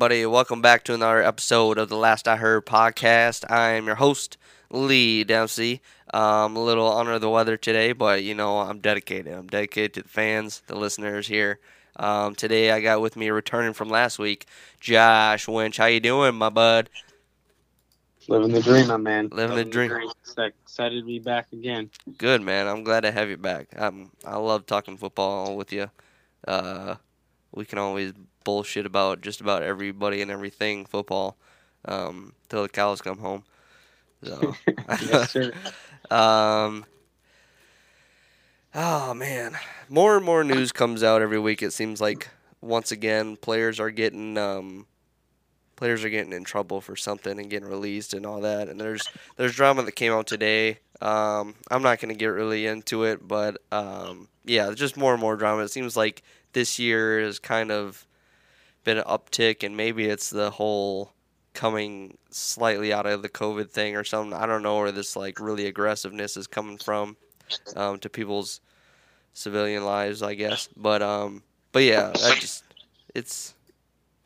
everybody. Welcome back to another episode of the Last I Heard podcast. I am your host, Lee Dempsey. Um, a little under the weather today, but you know I'm dedicated. I'm dedicated to the fans, the listeners here. Um, today I got with me returning from last week, Josh Winch. How you doing, my bud? Living the dream, my man. Living the dream. Excited to be back again. Good man. I'm glad to have you back. Um, I love talking football with you. Uh, we can always bullshit about just about everybody and everything football um, till the cows come home. So, Yes, sir. um, oh man, more and more news comes out every week. It seems like once again players are getting um, players are getting in trouble for something and getting released and all that. And there's there's drama that came out today. Um, I'm not gonna get really into it, but um, yeah, just more and more drama. It seems like this year is kind of been an uptick, and maybe it's the whole coming slightly out of the COVID thing or something. I don't know where this like really aggressiveness is coming from um, to people's civilian lives, I guess. But um, but yeah, I just it's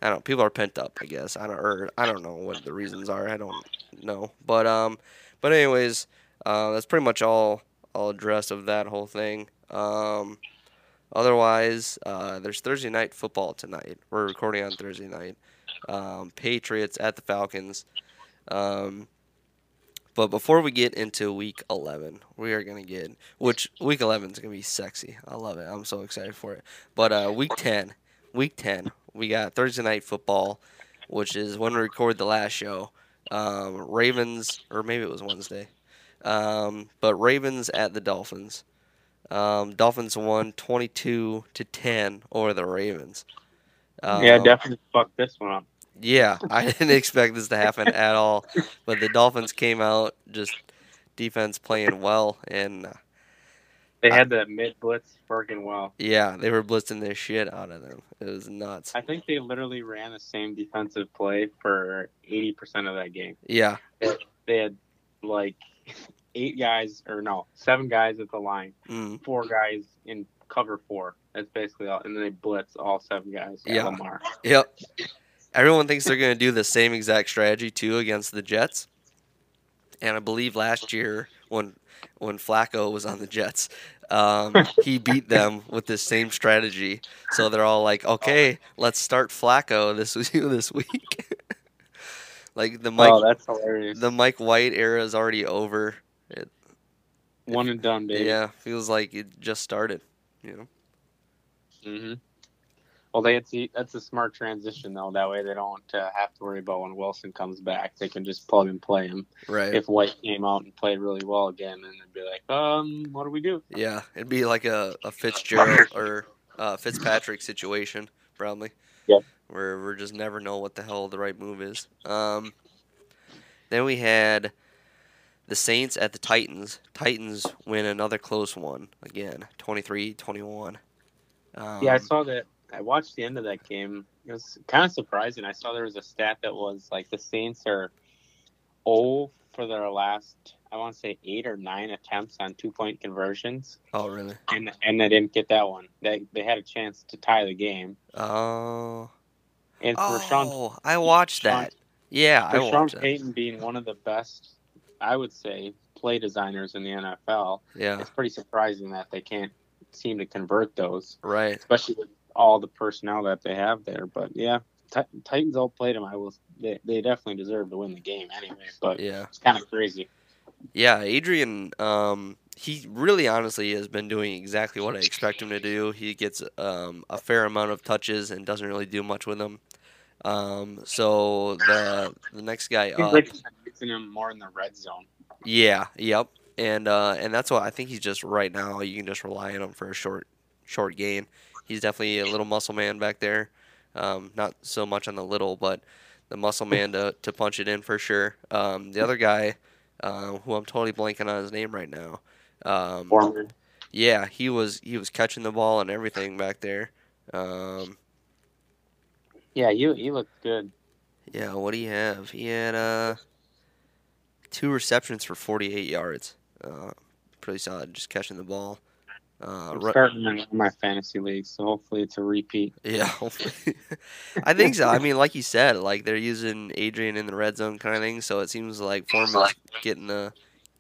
I don't know. People are pent up, I guess. I don't or I don't know what the reasons are. I don't know. But um, but anyways, uh, that's pretty much all all address of that whole thing. Um, otherwise, uh, there's Thursday night football tonight. We're recording on Thursday night. Um, Patriots at the Falcons. Um, but before we get into week 11, we are going to get, which week 11 is going to be sexy. I love it. I'm so excited for it. But uh, week 10, week 10, we got Thursday night football, which is when we record the last show. Um, Ravens, or maybe it was Wednesday. Um, but Ravens at the Dolphins. Um, Dolphins won 22 to 10 over the Ravens. yeah, Um, definitely fucked this one up. yeah, I didn't expect this to happen at all. But the Dolphins came out just defense playing well, and uh, They had the mid blitz working well. yeah, they were blitzing the shit out of them. It was nuts. I think they literally ran the same defensive play for 80% of that game. Yeah, They had like eight guys, or no, seven guys at the line, mm, four guys in cover four. That's basically all. And then they blitz all seven guys Yeah. Lamar. yep. Everyone thinks they're gonna do the same exact strategy too against the Jets, and I believe last year when when Flacco was on the Jets, um, he beat them with this same strategy. So they're all like, "Okay, let's start Flacco this you this week." like the Mike oh, that's hilarious. the Mike White era is already over. One and done, baby. Yeah, feels like it just started. You know. hmm Well, they that's a smart transition though. That way they don't uh, have to worry about when Wilson comes back. They can just plug and play him. Right. If White came out and played really well again, then they'd be like, um, what do we do? yeah, it'd be like a, a Fitzgerald or uh, Fitzpatrick situation, probably. Yep. Where we just never know what the hell the right move is. Um, then we had the Saints at the Titans. Titans win another close one again, 23-21. Um, yeah, I saw that. I watched the end of that game. It was kind of surprising. I saw there was a stat that was like the Saints are 0 for their last, I want to say eight or nine attempts on two point conversions, Oh, really? and and they didn't get that one. They they had a chance to tie the game. Oh. And for Sean Oh, I watched Sean- that. Yeah, I for Sean watched that. Payton being one of the best, I would say, play designers in the NFL, Yeah, it's pretty surprising that they can't seem to convert those, right. especially with all the personnel that they have there. But yeah, Tit- Titans all played them. I will. They, they definitely deserve to win the game anyway. But Yeah. it's kind of crazy. Yeah, Adrian, um, he really honestly has been doing exactly what I expect him to do. He gets um, a fair amount of touches and doesn't really do much with them. Um, so the the next guy up, like him more in the red zone. yeah, yep, and uh, and that's why I think he's just right now. You can just rely on him for a short short gain. He's definitely a little muscle man back there. Um, not so much on the little, but the muscle man to, to punch it in for sure. Um, the other guy, uh, who I'm totally blanking on his name right now. Um, Foreman. yeah, he was he was catching the ball and everything back there. Um, Yeah, he he looked good. yeah, what do you have? He had uh, two receptions for 48 yards. Uh, pretty solid, just catching the ball. Uh, I'm starting in my fantasy league, so hopefully it's a repeat. yeah, hopefully. I think so. I mean, like you said, like they're using Adrian in the red zone kind of thing, so it seems like Foreman's getting the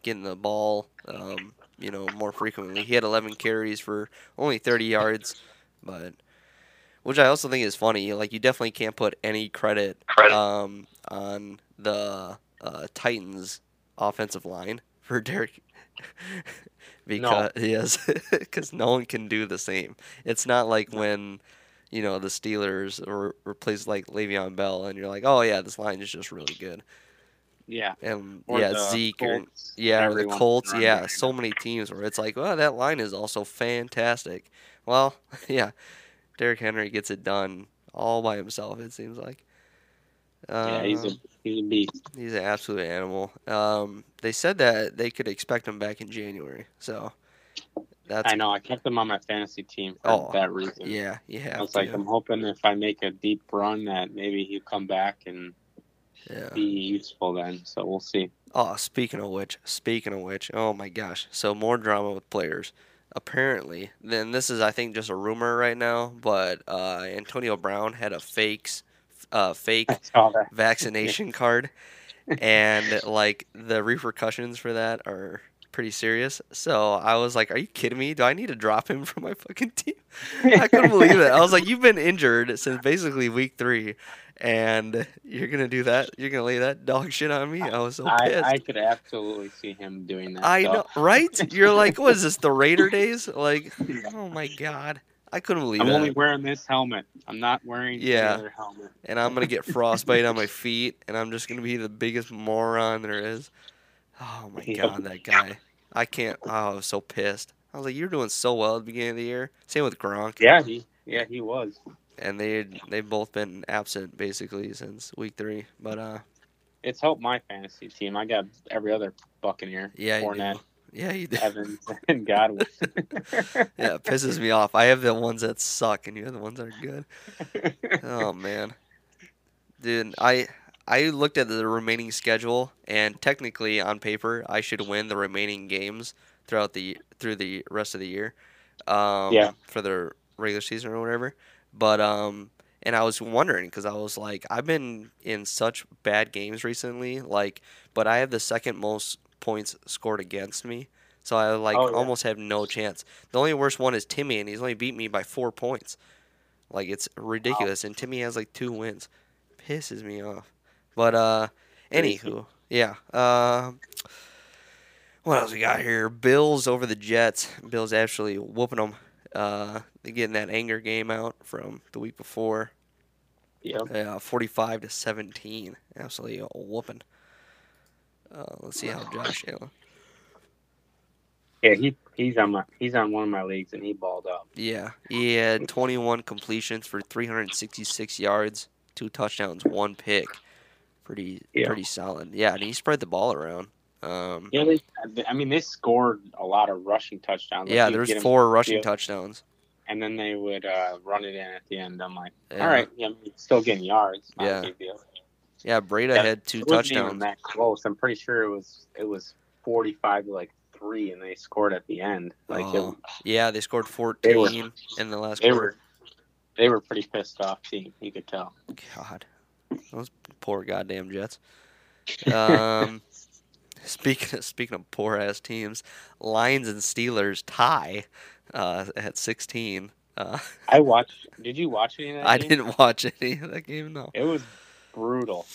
getting the ball, um, you know, more frequently. He had 11 carries for only 30 yards, but which I also think is funny. Like you definitely can't put any credit um, on the uh, Titans offensive line for Derrick because yes, because no one can do the same. It's not like when you know the Steelers or replace like Le'Veon Bell, and you're like, oh yeah, this line is just really good. Yeah. And Or yeah, Zeke or yeah, or the Colts, yeah, so many teams where it's like, well, that line is also fantastic. Well, yeah, Derrick Henry gets it done all by himself. It seems like. Yeah, he's a He's a beast. He's an absolute animal. Um, they said that they could expect him back in January. So that's I know. I kept him on my fantasy team for Oh, that reason. yeah, yeah. I was to. like, I'm hoping if I make a deep run that maybe he'll come back and yeah. be useful then. So we'll see. Oh, speaking of which, speaking of which, oh my gosh. So more drama with players. Apparently, then this is I think just a rumor right now, but uh, Antonio Brown had a fakes, uh, fake I vaccination card, and like the repercussions for that are pretty serious. So I was like, "Are you kidding me? Do I need to drop him from my fucking team?" I couldn't believe it. I was like, "You've been injured since basically week three, and you're gonna do that? You're gonna lay that dog shit on me?" I was so I, pissed. I could absolutely see him doing that. I so. know, right? You're like, what is this? The Raider days? Like, oh my god, I couldn't believe I'm that. only wearing this helmet. I'm not wearing Yeah. the other helmet. and I'm gonna get frostbite on my feet, and I'm just gonna be the biggest moron there is. Oh my Yep. god, that guy! I can't. Oh, I was so pissed. I was like, "You're doing so well at the beginning of the year." Same with Gronk. Yeah, he yeah he was. And they they've both been absent basically since week three. But uh, It's helped my fantasy team. I got every other Buccaneer. yeah, Fournette. Yeah, you do. Evans, and Godwin. Yeah, it pisses me off. I have the ones that suck, and you have the ones that are good. Oh man, dude, I I looked at the remaining schedule, and technically on paper, I should win the remaining games throughout the through the rest of the year. Um, Yeah. For the regular season or whatever, but um, and I was wondering because I was like, I've been in such bad games recently, like, but I have the second most points scored against me. So I like Oh, yeah. almost have no chance. The only worst one is Timmy, and he's only beat me by four points. Like it's ridiculous, and Timmy has like two wins. Pisses me off. But uh, anywho, yeah. Uh, what else we got here? Bills over the Jets. Bills actually whooping them. Uh, getting that anger game out from the week before. Yeah. Uh, forty-five to seventeen. Absolutely a whooping. Uh, let's see how Josh Allen. Yeah, he he's on my he's on one of my leagues and he balled up. Yeah, he had 21 completions for 366 yards, two touchdowns, one pick. Pretty Yeah. pretty solid. Yeah, and he spread the ball around. Um, Yeah, they, I mean they scored a lot of rushing touchdowns. Like, yeah, you'd there was four rushing touchdowns. and then they would uh, run it in at the end. I'm like, Yeah. all right, yeah, I mean, still getting yards. Not Yeah. A big deal. Yeah, Breida Yeah, had two It touchdowns. that close. I'm pretty sure it was it was 45 to like three, and they scored at the end. Like it- Oh, yeah, they scored They 14 were- in the last they quarter. were they were pretty pissed off team. You could tell. God, those poor goddamn Jets. Um, speaking of, speaking of poor ass teams, Lions and Steelers tie uh, at 16. Uh, I watched. Did you watch any of that? I game? didn't watch any of that game. No. It was brutal.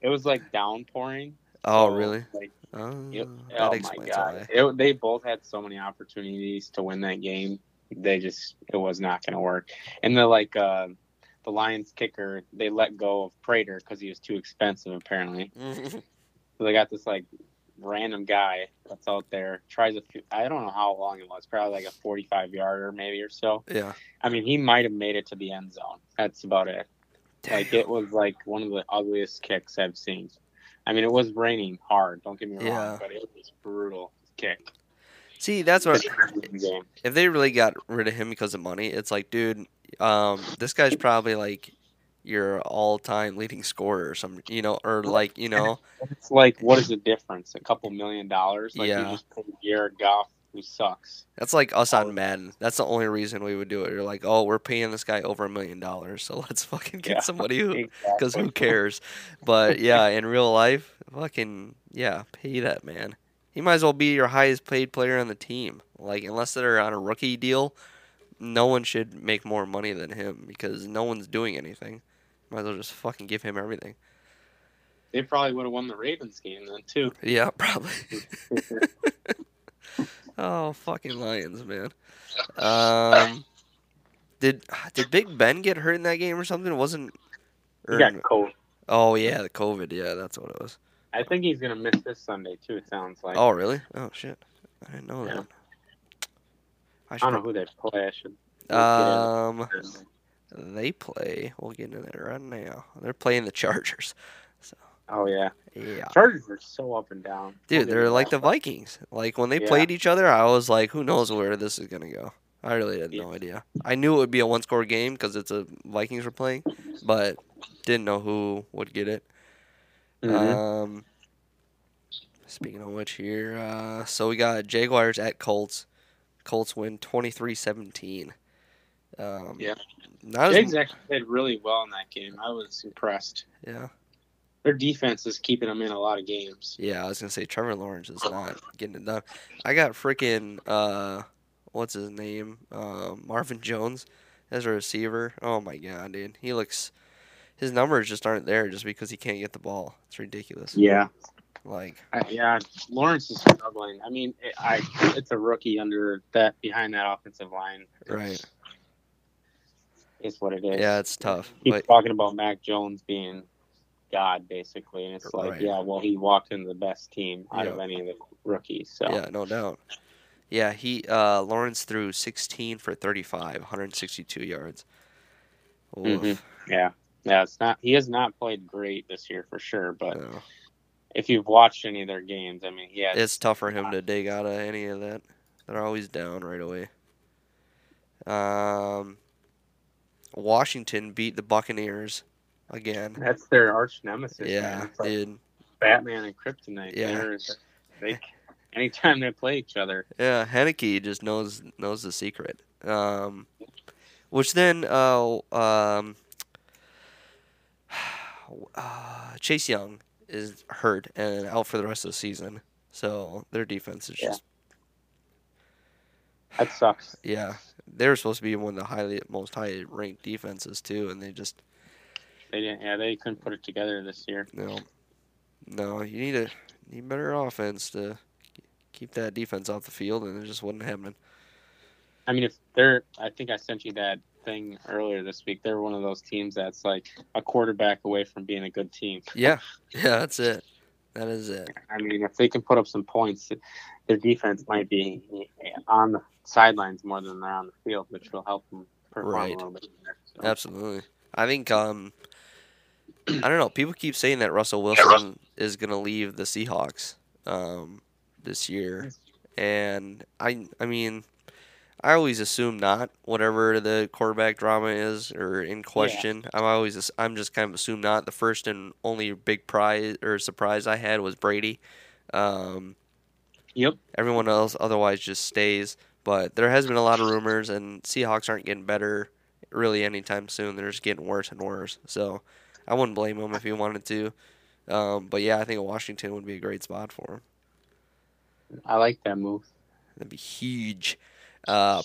It was like downpouring. Oh, so, really? Like, Oh, it- oh my god! It, they both had so many opportunities to win that game. They just it was not going to work. And the like uh, the Lions kicker, they let go of Prater because he was too expensive apparently. So they got this like random guy that's out there tries a few. I don't know how long it was. Probably like a forty-five yarder maybe or so. yeah. I mean, he might have made it to the end zone. That's about it. Like it was like one of the ugliest kicks I've seen. I mean, it was raining hard. Don't get me wrong, Yeah. but it was brutal kick. See, that's what if they really got rid of him because of money, it's like, dude, um, this guy's probably like your all-time leading scorer or some, you know, or like, you know, It's like, what is the difference? A couple million dollars? Like Yeah. you just paid Jared Goff who sucks. That's like us Oh. on Madden. That's the only reason we would do it. You're like, oh, we're paying this guy over a million dollars, so let's fucking get Yeah. somebody who, because Exactly. who cares? But yeah, in real life, fucking yeah, pay that man. He might as well be your highest paid player on the team. Like unless they're on a rookie deal, no one should make more money than him because no one's doing anything. Might as well just fucking give him everything. They probably would have won the Ravens game then too. Yeah, probably. Oh, fucking Lions, man. Um, did did Big Ben get hurt in that game or something? It wasn't. He or- got cold. oh yeah, the COVID. Yeah, that's what it was. I think he's gonna miss this Sunday too. It sounds like. Oh really? Oh shit, I didn't know Yeah. that. I I don't know who they play. I should. Um, look it up. they play. We'll get into that right now. They're playing the Chargers. Oh yeah, Yeah. Chargers are so up and down. Dude, they're like the. Vikings. Like when they Yeah. played each other, I was like, who knows where this is gonna go. I really had no idea. I knew it would be a one-score game because it's a Vikings were playing, but didn't know who would get it. Mhm. Um, speaking of which, here, uh, so we got Jaguars at Colts. Colts win 23-17. Um, Yeah. As, actually played really well in that game. I was impressed. yeah. Their defense is keeping them in a lot of games. Yeah, I was gonna say Trevor Lawrence is not getting it done. I got freaking uh, what's his name? Uh, Marvin Jones as a receiver. Oh my god, dude, he looks. His numbers just aren't there just because he can't get the ball. It's ridiculous. Yeah, Like, I, yeah. Lawrence is struggling. I mean, it, I it's a rookie under that behind that offensive line. It's- right? It's what it is. Yeah, it's tough. Keep But talking about Mac Jones being God, basically, and it's like, Right. yeah, well, he walked into the best team out of any of the rookies. So yeah, no doubt. Yeah, he uh, Lawrence threw 16 for 35, 162 yards. Mhm. yeah, yeah. It's not. He has not played great this year for sure. But No. if you've watched any of their games, I mean, yeah. It's tough for him to dig out of any of that. They're always down right away. Um, Washington beat the Buccaneers again. That's their arch nemesis. Yeah, like dude. Batman and Kryptonite. Yeah. They're, anytime they play each other, Yeah, Heinicke just knows knows the secret. Um, which then, uh, um, uh, Chase Young is hurt and out for the rest of the season. So their defense is Yeah. just that sucks. Yeah, they were supposed to be one of the highly most highly ranked defenses too, and they just They didn't. Yeah, they couldn't put it together this year. No, no. You need a need better offense to keep that defense off the field, and it just wasn't happening. I mean, if they're, I think I sent you that thing earlier this week. They're one of those teams that's like a quarterback away from being a good team. Yeah, yeah, that's it. That is it. I mean, if they can put up some points, their defense might be on the sidelines more than they're on the field, which will help them perform Right. a little bit better. So, Absolutely. I think um, I don't know. People keep saying that Russell Wilson is gonna leave the Seahawks um this year, and I I mean. I always assume not. Whatever the quarterback drama is or in question, I'm always I'm just kind of assume not. The first and only big prize or surprise I had was Brady. Um, Yep. everyone else otherwise just stays. But there has been a lot of rumors, and Seahawks aren't getting better really anytime soon. They're just getting worse and worse. So I wouldn't blame him if he wanted to. Um, but yeah, I think Washington would be a great spot for him. I like that move. That'd be huge. Uh,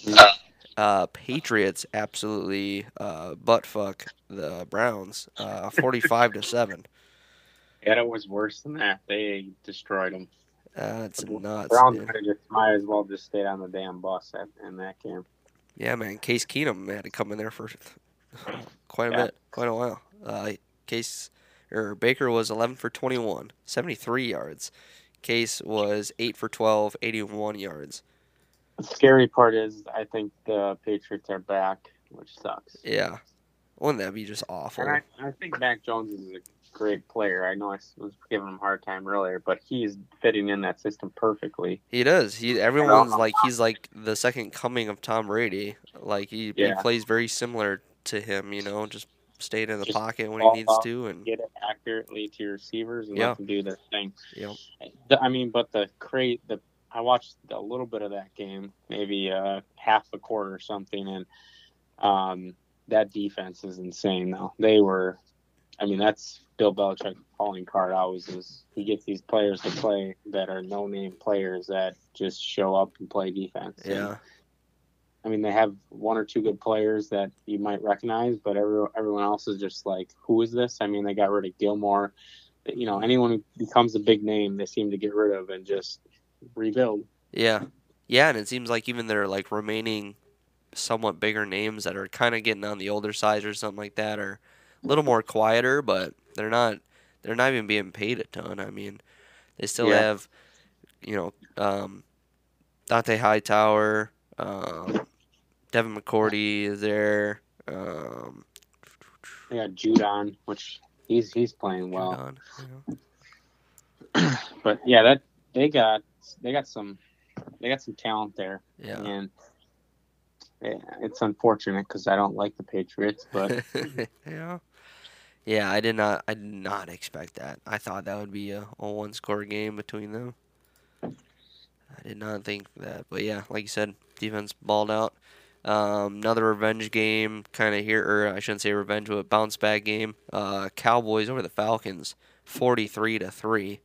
uh, Patriots absolutely uh, butt fuck the Browns, uh, forty-five to seven. Yeah, it was worse than that. They destroyed them. That's nuts. Browns dude. might have just might as well just stayed on the damn bus at, in that game. Yeah, man. Case Keenum had to come in there for quite a Yeah. bit, quite a while. Uh, Case or Baker was 11 for 21, 73 yards. Case was 8 for 12, 81 yards. The scary part is, I think the Patriots are back, which sucks. Yeah. Wouldn't that be just awful? And I, I think Mac Jones is a great player. I know I was giving him a hard time earlier, but he's fitting in that system perfectly. He does. He everyone's like he's like the second coming of Tom Brady. Like he, he plays very similar to him, you know, just staying in the Just pocket when he needs to and Get it accurately to your receivers and Yeah. let them do their thing. Yep. I mean, but the crate, the I watched a little bit of that game, maybe uh, half a quarter or something, and um, that defense is insane. Though they were, I mean, that's Bill Belichick calling card always is he gets these players to play that are no name players that just show up and play defense. And, Yeah. I mean, they have one or two good players that you might recognize, but every, everyone else is just like, who is this? I mean, they got rid of Gilmore. You know, anyone who becomes a big name, they seem to get rid of and just rebuild. Yeah. Yeah, and it seems like even their like remaining somewhat bigger names that are kind of getting on the older side or something like that are a little more quieter, but they're not they're not even being paid a ton. I mean, they still Yeah. have you know, um Dante Hightower, um Devin McCourty is there. Um They got Judon, which he's he's playing well. Judon, know. But yeah, that they got they got some they got some talent there, Yeah. and it's unfortunate because I don't like the Patriots, but yeah. Yeah, I did not I did not expect that. I thought that would be a, a one score game between them. I did not think that. But yeah, like you said, defense balled out. Um, another revenge game kind of here or I shouldn't say revenge but bounce back game. Uh, Cowboys over the Falcons 43 to 3.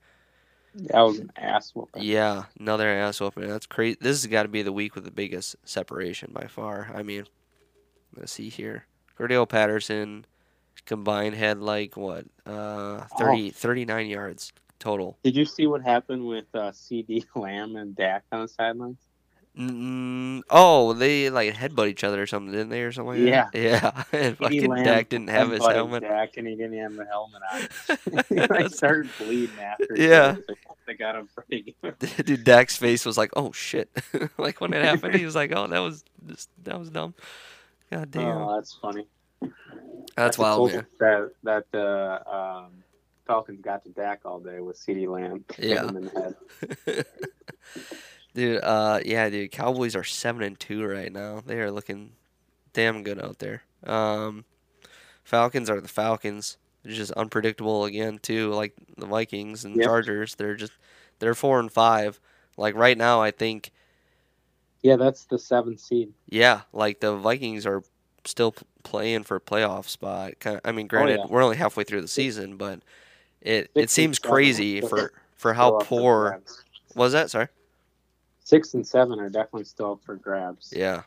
that was an ass whooping. Yeah, another ass whooping. That's crazy. This has got to be the week with the biggest separation by far. I mean, let's see here. Cordarrelle Patterson combined had like what? Uh 30 39 yards total. Did you see what happened with uh, CeeDee Lamb and Dak on the sidelines? Mm, oh, they like headbutt each other or something, didn't they, or something? Like Yeah. yeah. And fucking Lamb Dak didn't have his helmet. Dak and he didn't have the helmet on. he like started bleeding after. Yeah. They- They got him pretty good. Dude, Dak's face was like, "Oh shit!" like when it happened, he was like, "Oh, that was just, that was dumb." God damn, Oh, that's funny. that's the wild, man. That that the um, Falcons got to Dak all day with CeeDee Lamb. Yeah. Dude, uh, yeah, dude. Cowboys are seven and two right now. They are looking damn good out there. Um, Falcons are the Falcons. They're just unpredictable again too, like the Vikings and Yep. Chargers. They're just they're four and five. Like right now, I think Yeah, that's the seventh seed. yeah, like the Vikings are still playing for a playoff spot. I mean, granted, Oh, yeah. we're only halfway through the season, but it it seems crazy for for how poor was that. Sorry. Six and seven are definitely still up for grabs. Yeah,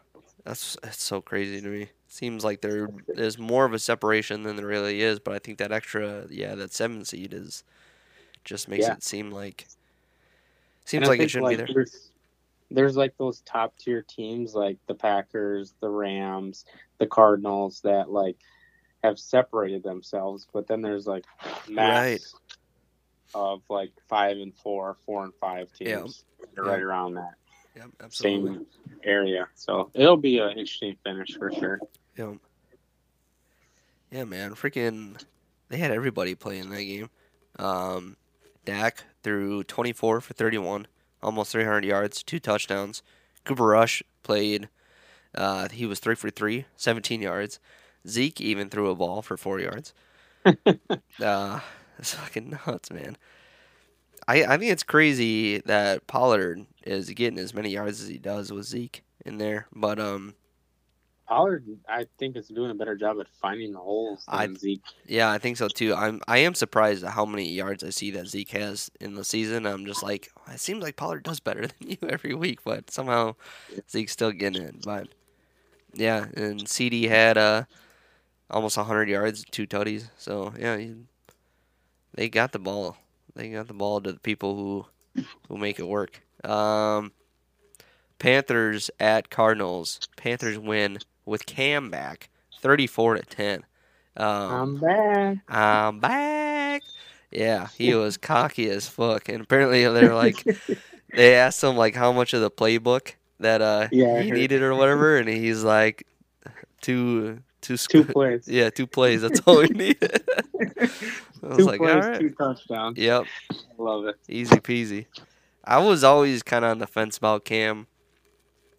that's that's so crazy to me. Seems like there is more of a separation than there really is, but I think that extra, yeah, that seven seed is just makes Yeah. it seem like seems like it shouldn't like, be there. There's, there's like those top tier teams like the Packers, the Rams, the Cardinals that like have separated themselves, but then there's like mass Right. of like five and four, four and five teams. They're Yeah. right around that Yep, absolutely. same area. So it'll be an interesting finish for sure. Yep. Yeah, man, freaking, they had everybody playing that game. Um, Dak threw 24 for 31, almost 300 yards, two touchdowns. Cooper Rush played. Uh, he was three for three, 17 yards. Zeke even threw a ball for four yards. uh, it's fucking nuts, man. I I think it's crazy that Pollard is getting as many yards as he does with Zeke in there, but um, Pollard, I think, is doing a better job at finding the holes than I- Zeke. Yeah, I think so too. I'm I am surprised at how many yards I see that Zeke has in the season. I'm just like, it seems like Pollard does better than you every week, but somehow Zeke's still getting it. But yeah, and CeeDee had uh almost 100 yards, two tutties. So yeah, he, they got the ball. They got the ball to the people who who make it work. Um, Panthers at Cardinals. Panthers win with Cam back, 34 to 10. Um, I'm back. I'm back. Yeah, he was cocky as fuck, and apparently they're like, they asked him like how much of the playbook that uh Yeah, he needed or whatever, and he's like, two two sc- Two plays. yeah, two plays. That's all we need. I was two like, plays, all right, two touchdowns. yep, Love it. easy peasy. I was always kind of on the fence about Cam,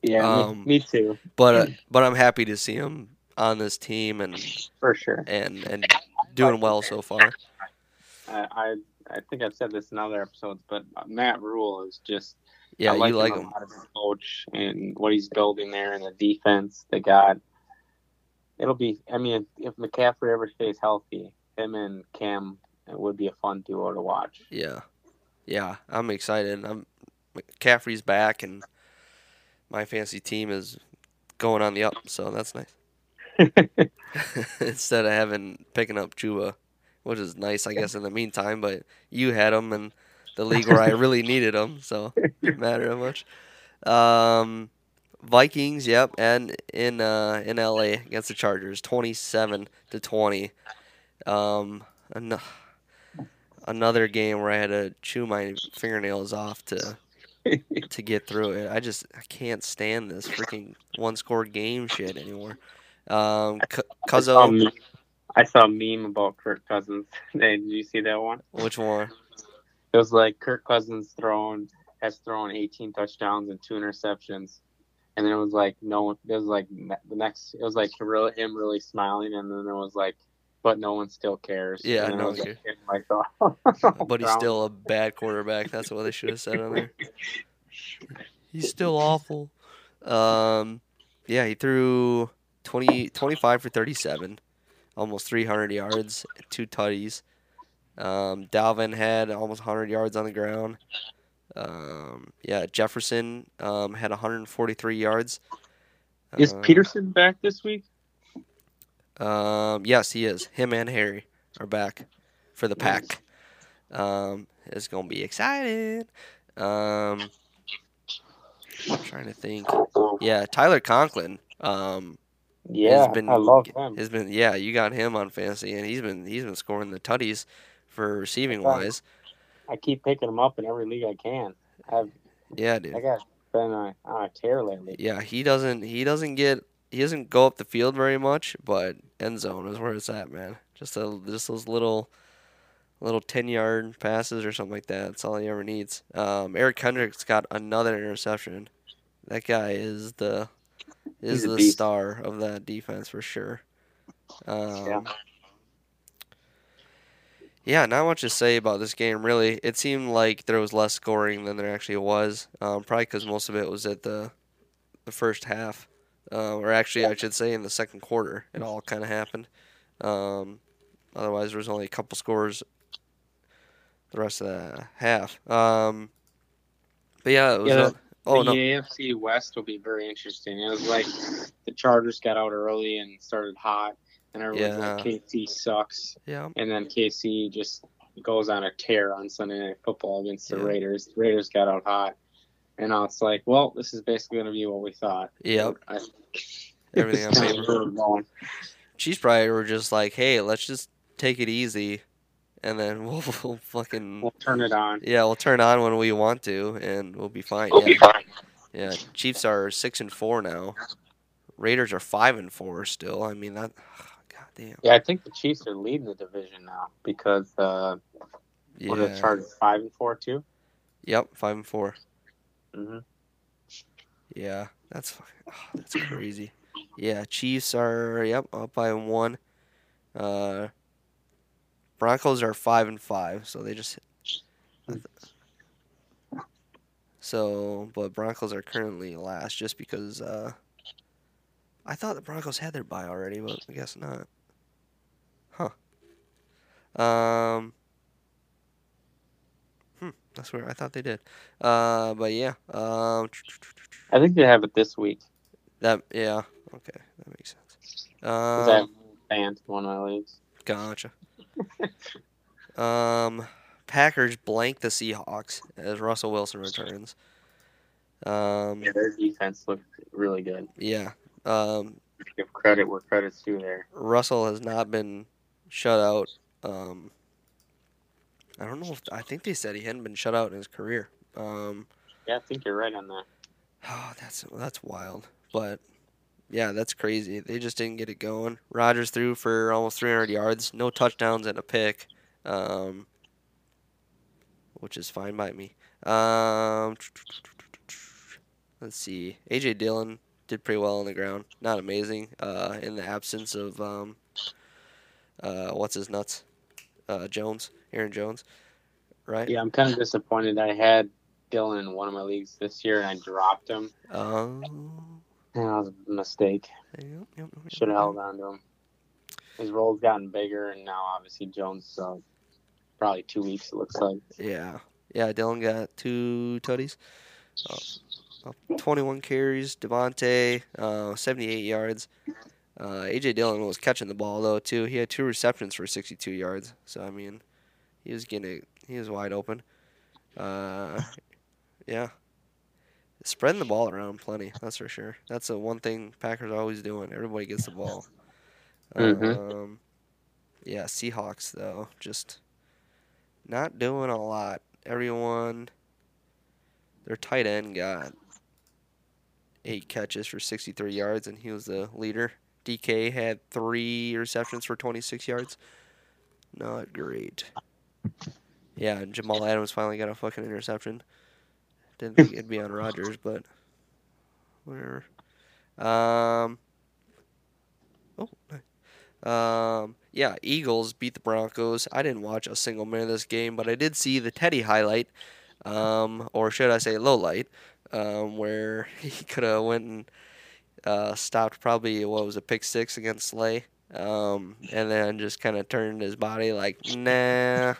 Yeah, Um, me, me too, but uh, but I'm happy to see him on this team and for sure. and and doing well so far. I, I I think I've said this in other episodes, but Matt Rhule is just Yeah, I like you like him him. a lot as a coach and what he's building there and the defense they got. It'll be. I mean, if McCaffrey ever stays healthy, him and Cam it would be a fun duo to watch. Yeah, yeah, I'm excited. I'm McCaffrey's back, and my fantasy team is going on the up, so that's nice. Instead of having picking up Chuba, which is nice, I guess. In the meantime, but you had him in the league where I really needed him, so it didn't matter much. Um, Vikings, yep, and in uh, in LA against the Chargers, twenty-seven to twenty. Um, an- another game where I had to chew my fingernails off to to get through it. I just I can't stand this freaking one score game shit anymore. Um, C- I saw, Cuzzo, meme, I saw a meme about Kirk Cousins. Did you see that one? which one? It was like Kirk Cousins thrown has thrown 18 touchdowns and two interceptions, and then it was like no one. It was like the next. It was like really, him really smiling, and then it was like, but no one still cares. Yeah, no one like, But he's still a bad quarterback. That's what they should have said on there. He's still awful. Um, yeah, he threw 20, 25 for 37, almost 300 yards, two tutties. Um, Dalvin had almost 100 yards on the ground. Um, yeah, Jefferson um, had 143 yards. Is Uh, Peterson back this week? Um, yes, he is. Him and Harry are back for the pack. Um, it's gonna be exciting. Um, I'm trying to think. Yeah, Tyler Conklin. Um, Yeah, been- I love him. has been yeah. You got him on fantasy, and he's been he's been scoring the tutties for receiving wise. I keep picking him up in every league I can. I've, Yeah, dude. I got been on a, on a tear lately. Yeah, he doesn't he doesn't get he doesn't go up the field very much, but end zone is where it's at, man. Just a just those little little ten yard passes or something like that. That's all he ever needs. Um, Eric Kendricks got another interception. That guy is the is the beast. star of that defense for sure. Um, Yeah. Yeah, not much to say about this game really. It seemed like there was less scoring than there actually was. Um, probably because most of it was at the the first half, uh, or actually I should say in the second quarter. It all kind of happened. Um, otherwise, there was only a couple scores the rest of the half. Um, but yeah, it was. Yeah, not- oh the no, AFC West will be very interesting. It was like the Chargers got out early and started hot, and everyone's like, KC sucks. yeah, And then KC just goes on a tear on Sunday Night Football against the Yeah. Raiders. The Raiders got out hot. And I was like, well, this is basically going to be what we thought. Yep. I, Everything on This is paper. where going. Chiefs probably were just like, hey, let's just take it easy, and then we'll, we'll fucking We'll turn it on. yeah, we'll turn on when we want to, and we'll be fine. We'll yeah. be fine. Yeah, Chiefs are six and four now. Raiders are five and four still. I mean that. Damn. Yeah, I think the Chiefs are leading the division now because uh, what are the Chargers five and four too. Yep, five and four. Mm-hmm. Yeah, that's oh, that's crazy. Yeah, Chiefs are yep up by one. Uh, Broncos are five and five, so they just. So, but Broncos are currently last just because uh, I thought the Broncos had their bye already, but I guess not. Um. Hmm. That's where I thought they did. Uh, but yeah. Um. I think they have it this week. That yeah. Okay, that makes sense. Um, in one of my leagues. gotcha. um, Packers blank the Seahawks as Russell Wilson returns. Um, Yeah, their defense looked really good. yeah. Um, Give credit where credit's due there. Russell has not been shut out. Um, I don't know if I think they said he hadn't been shut out in his career. Um, Yeah, I think you're right on that. Oh, that's that's wild. But yeah, that's crazy. They just didn't get it going. Rodgers threw for almost 300 yards, no touchdowns and a pick, um, which is fine by me. Um, let's see. AJ Dillon did pretty well on the ground. Not amazing. Uh, in the absence of um, uh, what's his nuts, uh, Jones, Aaron Jones, right? Yeah, I'm kind of disappointed. I had Dillon in one of my leagues this year, and I dropped him. Oh. And that was a mistake. Yep, yep, yep, Should have held on to him. His role's gotten bigger, and now obviously Jones. Uh, probably two weeks. It looks like. Yeah. Yeah, Dillon got two tutties. Uh, 21 carries. Davante, uh, 78 yards. Uh, AJ Dillon was catching the ball though too. He had two receptions for 62 yards. So I mean, he was getting it. He was wide open. Uh, yeah, spreading the ball around plenty. That's for sure. That's the one thing Packers are always doing. Everybody gets the ball. Mhm. Um, yeah, Seahawks though just not doing a lot. Everyone, their tight end got eight catches for 63 yards, and he was the leader. DK had three receptions for 26 yards. Not great. Yeah, Jamal Adams finally got a fucking interception. Didn't think it'd be on Rodgers, but whatever. Um. Oh. Um. Yeah, Eagles beat the Broncos. I didn't watch a single minute of this game, but I did see the Teddy highlight, um, or should I say low light, um, where he could have went and uh, stopped probably what was a pick six against Slay, um, and then just kind of turned his body like, nah,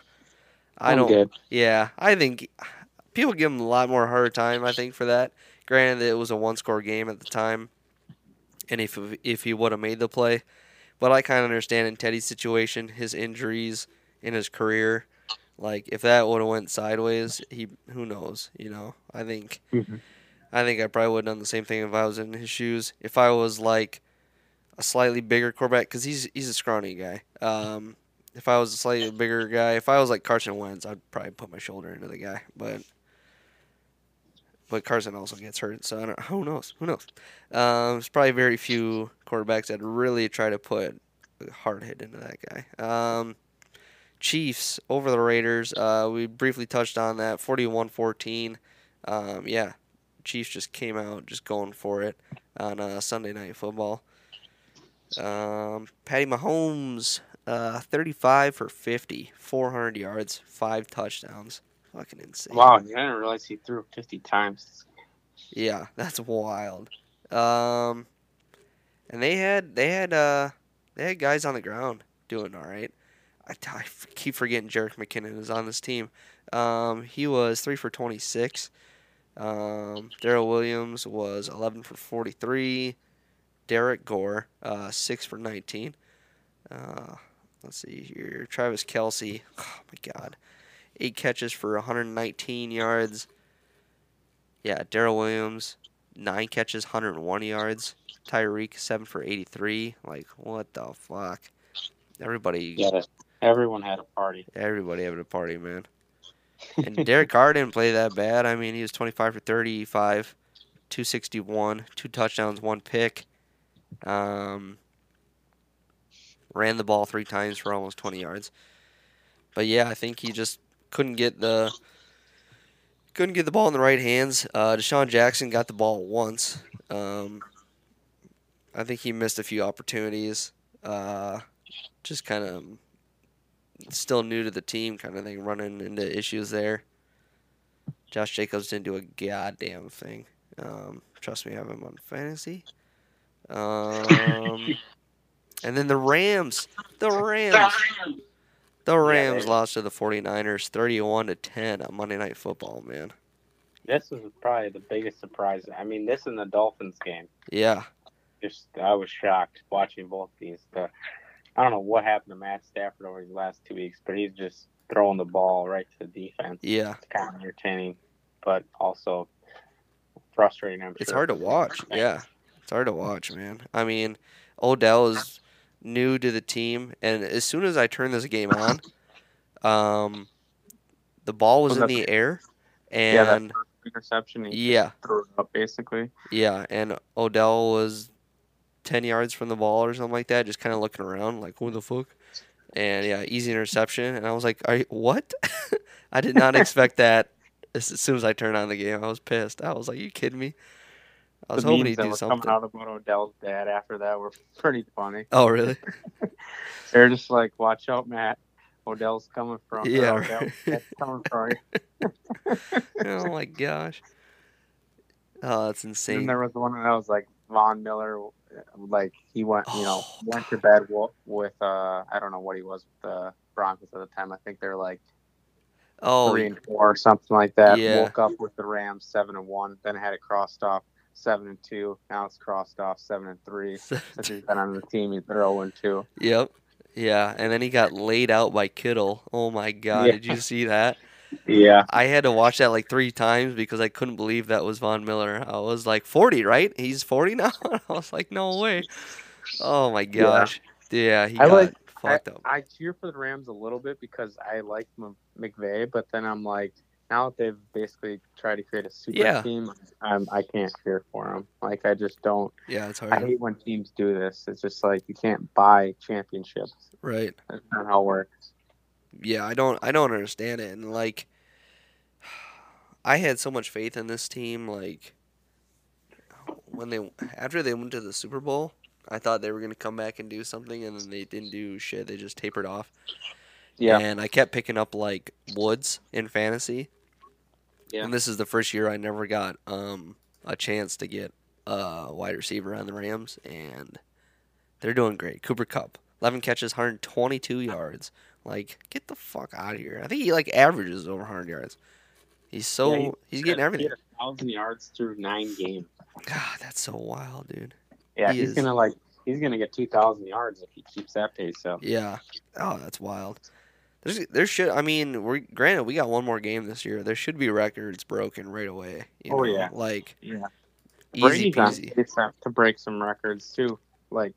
I don't. good. Yeah, I think people give him a lot more hard time. I think for that. Granted, it was a one-score game at the time, and if if he would have made the play, but I kind of understand in Teddy's situation, his injuries in his career, like if that would have went sideways, he who knows, you know. I think Mhm. I think I probably would have done the same thing if I was in his shoes. If I was like a slightly bigger quarterback, because he's he's a scrawny guy. Um, if I was a slightly bigger guy, if I was like Carson Wentz, I'd probably put my shoulder into the guy. But but Carson also gets hurt, so I don't. Who knows? Who knows? Um, there's probably very few quarterbacks that really try to put hard hit into that guy. Um, Chiefs over the Raiders. Uh, we briefly touched on that. 41-14. Um, yeah, Chiefs just came out just going for it on uh, Sunday Night Football. Um, Patty Mahomes, uh, 35 for 50, 400 yards, five touchdowns. Fucking insane. Wow, I didn't realize he threw 50 times. Yeah, that's wild. Um, and they had they had uh they had guys on the ground doing all right. I keep forgetting Jerick McKinnon is on this team. Um, he was three for twenty six. Um, Darrel Williams was eleven for forty three. Derrick Gore, uh, six for nineteen. Uh, let's see here. Travis Kelce, oh my God, eight catches for 119 yards. Yeah, Darrel Williams, nine catches, 101 yards. Tyreek, seven for 83. Like, what the fuck? Everybody, Yeah, everyone had a party. everybody having a party, man. And Derek Carr didn't play that bad. I mean, he was 25 for 35, 261, two touchdowns, one pick. Um, ran the ball three times for almost 20 yards. But yeah, I think he just couldn't get the couldn't get the ball in the right hands. Uh, DeSean Jackson got the ball once. Um, I think he missed a few opportunities. Uh, just kind of still new to the team, kind of thing, running into issues there. Josh Jacobs didn't do a goddamn thing. Um, trust me, I have him on fantasy. Um, and then the Rams, the Rams, the Rams they- lost to the 49ers 31 to 10 on Monday Night Football, man. This was probably the biggest surprise. I mean, this and the Dolphins game. Yeah, Just I was shocked watching both these. But I don't know what happened to Matt Stafford over these last two weeks, but he's just throwing the ball right to the defense. yeah. It's kind of entertaining, but also frustrating. I'm It's sure. hard to watch. Yeah, it's hard to watch, man. I mean, Odell is new to the team, and as soon as I turned this game on, um, the ball was Was in the air, Yeah, and first interception. He yeah, threw it up basically. yeah, and Odell was ten yards from the ball or something like that, just kind of looking around, like who the fuck. And yeah, easy interception, and I was like, "Are you, what?" I did not expect that. As, as soon as I turned on the game, I was pissed. I was like, "You kidding me?" I was the hoping he'd do something. coming out about Odell's dad after that were pretty funny. Oh, really? They're just like, "Watch out, Matt. Odell's coming from. Yeah, right. coming from. you." oh my gosh. Oh, that's And insane. there was one that I was like Von Miller, like he went, you know, Oh, went to bed wo- with uh, I don't know what he was with the Broncos at the time. I think they're like Oh, three and four or something like that. Yeah. Woke up with the Rams seven and one, then had it crossed off seven and two. Now it's crossed off seven and three. Since he's been on the team, he's zero and two. yep. Yeah, and then he got laid out by Kittle. Oh my god, Yeah. did you see that? Yeah, I had to watch that like three times because I couldn't believe that was Von Miller. I was like, 40, right? He's 40 now? I was like, no way. Oh my gosh. Yeah, he I got like- fucked up. I cheer for the Rams a little bit because I like M- McVay, but then I'm like, now that they've basically tried to create a super Yeah. team, I'm, I can't cheer for them. Like I just don't. Yeah, it's hard. I hate when teams do this. It's just like you can't buy championships. Right. That's not how it works. Yeah, I don't I don't understand it. And like I had so much faith in this team like when they after they went to the Super Bowl, I thought they were going to come back and do something and then they didn't do shit. They just tapered off. Yeah, And I kept picking up like Woods in fantasy. Yeah. And this is the first year I never got um a chance to get a wide receiver on the Rams and they're doing great. Cooper Kupp, 11 catches, 122 yards. Like, get the fuck out of here. I think he like averages over 100 yards. He's so Yeah, he- he's getting everything. thousand yards through nine games. God, that's so wild, dude. Yeah, He he's is- gonna like he's gonna get two thousand yards if he keeps that pace up. Yeah. Oh, that's wild. There's there should I mean, we granted we got one more game this year. There should be records broken right away. You Oh, know? yeah. Like Yeah, easy Brady's peasy. to break some records too. Like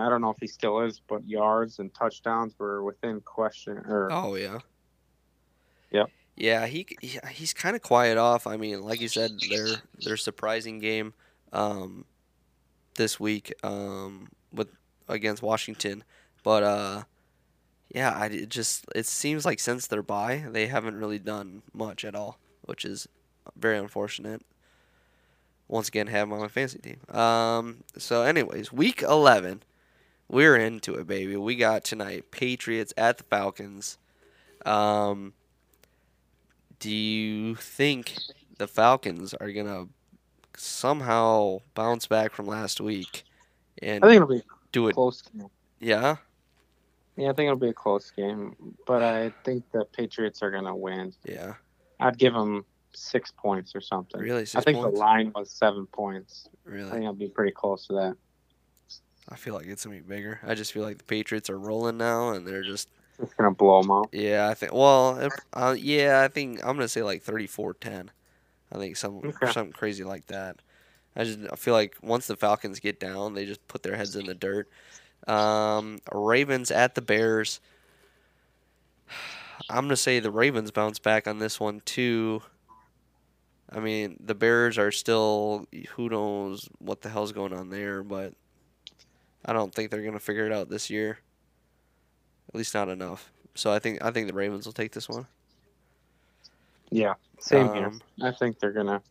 I don't know if he still is, but yards and touchdowns were within question. Or Oh yeah. Yep. Yeah, he he- he's kind of quiet off. I mean, like you said, their their surprising game um, this week um, with against Washington, but uh, yeah, I it just it seems like since their bye, they haven't really done much at all, which is very unfortunate. Once again, have 'em on my fantasy team. Um, so, anyways, week eleven, we're into it, baby. We got tonight Patriots at the Falcons. Um, do you think the Falcons are gonna somehow bounce back from last week and I think it'll be do it? close game. Yeah, Yeah, I think it'll be a close game, but I think the Patriots are gonna win. yeah, I'd give them six points or something. really. I think points? the line was seven points. Really? I think it'll be pretty close to that. I feel like it's gonna be bigger. I just feel like the Patriots are rolling now, and they're just It's gonna blow them out. yeah. I think well, if, uh, yeah. I think I'm gonna say like 34-10. I think some Okay. something crazy like that. I just I feel like once the Falcons get down, they just put their heads in the dirt. Um, Ravens at the Bears. I'm gonna say the Ravens bounce back on this one too. I mean, the Bears are still who knows what the hell's going on there, but I don't think they're gonna figure it out this year. At least not enough. So I think I think the Ravens will take this one. Yeah, same here. Um, I think they're gonna.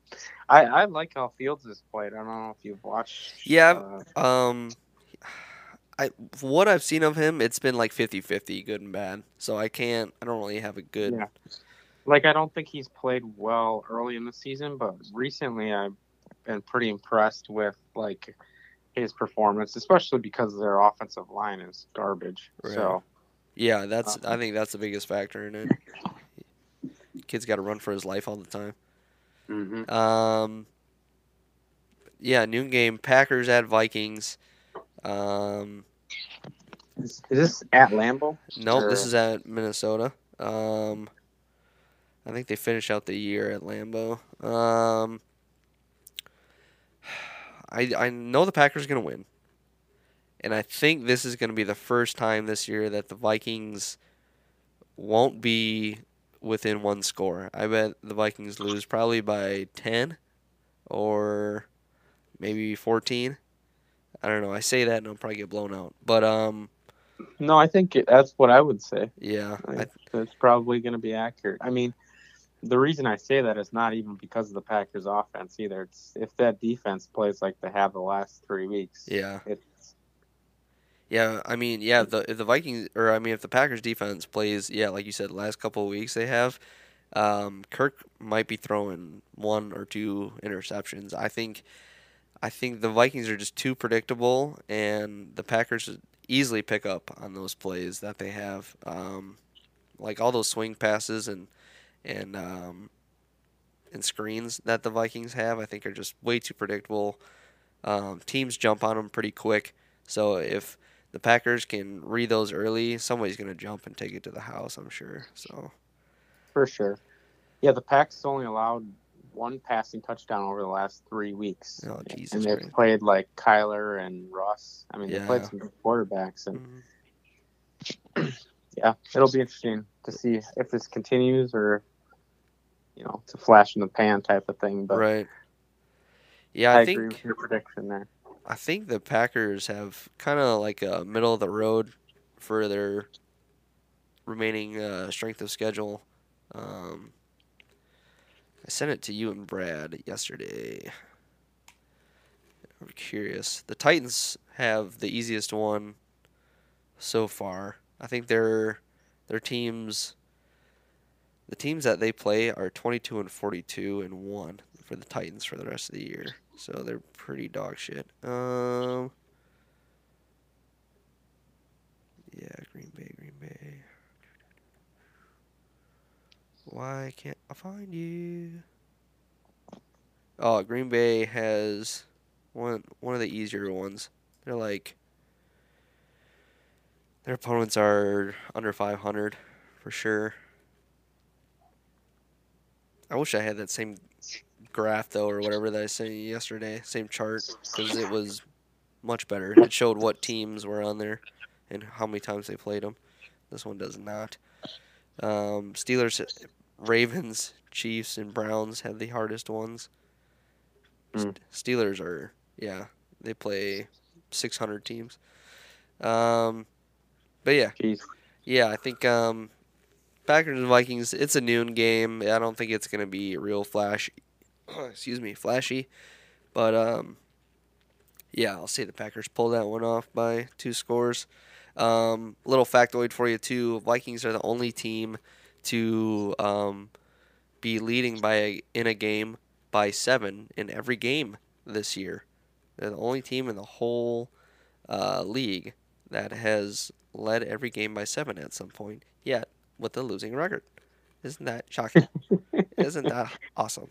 I I like how Fields has played. I don't know if you've watched. Yeah, uh, Um, I what I've seen of him, it's been like 50-50, good and bad. So I can't. I don't really have a good. Yeah. like I don't think he's played well early in the season, but recently I've been pretty impressed with like his performance, especially because their offensive line is garbage. Right. So Yeah, that's. Uh, I think that's the biggest factor in it. Kid's got to run for his life all the time. mhm. Um. Yeah, noon game. Packers at Vikings. Um. is, is this at Lambeau? Nope, this is at Minnesota. Um, I think they finish out the year at Lambeau. Um, I I know the Packers are gonna win, and I think this is gonna be the first time this year that the Vikings won't be within one score. I bet the Vikings lose probably by ten, or maybe fourteen. I don't know. I say that and I'll probably get blown out, but um, No, I think it, that's what I would say. yeah, I, That's probably going to be accurate. I mean, the reason I say that is not even because of the Packers' offense either. It's if that defense plays like they have the last three weeks. yeah. It's Yeah, I mean, yeah, the if the Vikings or I mean if the Packers defense plays, yeah, like you said, last couple of weeks they have, Um, Kirk might be throwing one or two interceptions. I think, I think the Vikings are just too predictable, and the Packers easily pick up on those plays that they have, um, like all those swing passes and and um, and screens that the Vikings have. I think are just way too predictable. Um, teams jump on them pretty quick, so if the Packers can read those early, somebody's gonna jump and take it to the house. I'm sure. So for sure. Yeah, the Packs only allowed one passing touchdown over the last three weeks. Oh, Jesus and they've played like Kyler and Russ. I mean, they played some good quarterbacks, and Mhm. yeah, it'll be interesting to see if this continues or you know, it's a flash in the pan type of thing. But right. Yeah, I, I, agree think with your prediction there. I think the Packers have kind of like a middle of the road for their remaining uh, strength of schedule. Um, I sent it to you and Brad yesterday. I'm curious. The Titans have the easiest one so far. I think their their teams the teams that they play are 22 and 42 and 1 for the Titans for the rest of the year. So they're pretty dog shit. Um Yeah, Green Bay, Green Bay. Why can't I find you? Oh, Green Bay has one one of the easier ones. They're like their opponents are under 500 for sure. I wish I had that same graph though, or whatever that I sent you yesterday, same chart, because it was much better. It showed what teams were on there and how many times they played them. This one does not. Um, Steelers, Ravens, Chiefs, and Browns have the hardest ones. Hmm. Steelers are yeah, they play 600 teams. Um, but yeah, Jeez. yeah, I think um, Packers and Vikings. It's a noon game. I don't think it's gonna be real flash. excuse me, flashy. But um, yeah, I'll say the Packers pull that one off by two scores. Um, little factoid for you too: Vikings are the only team to um, be leading by a, in a game by seven in every game this year. They're the only team in the whole uh, league that has led every game by seven at some point, yet with a losing record. Isn't that shocking? Isn't that awesome?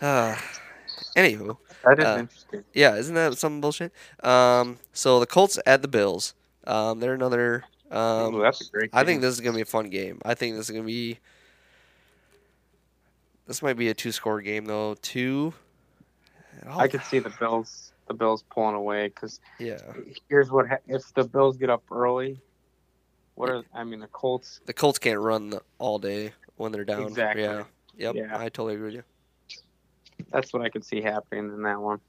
Uh, anywho, That is Uh, interesting. yeah, isn't that some bullshit? Um, so the Colts at the Bills. Um, they're another. Um, Ooh, that's a great. I think this is gonna be a fun game. I think this is gonna be. This might be a two-score game though. Two. I could see the Bills, the Bills pulling away because Yeah, here's what ha- if the Bills get up early. What are I mean the Colts? the Colts can't run all day when they're down. Exactly. Yeah. Yep. Yeah. I totally agree with you. That's what I could see happening in that one.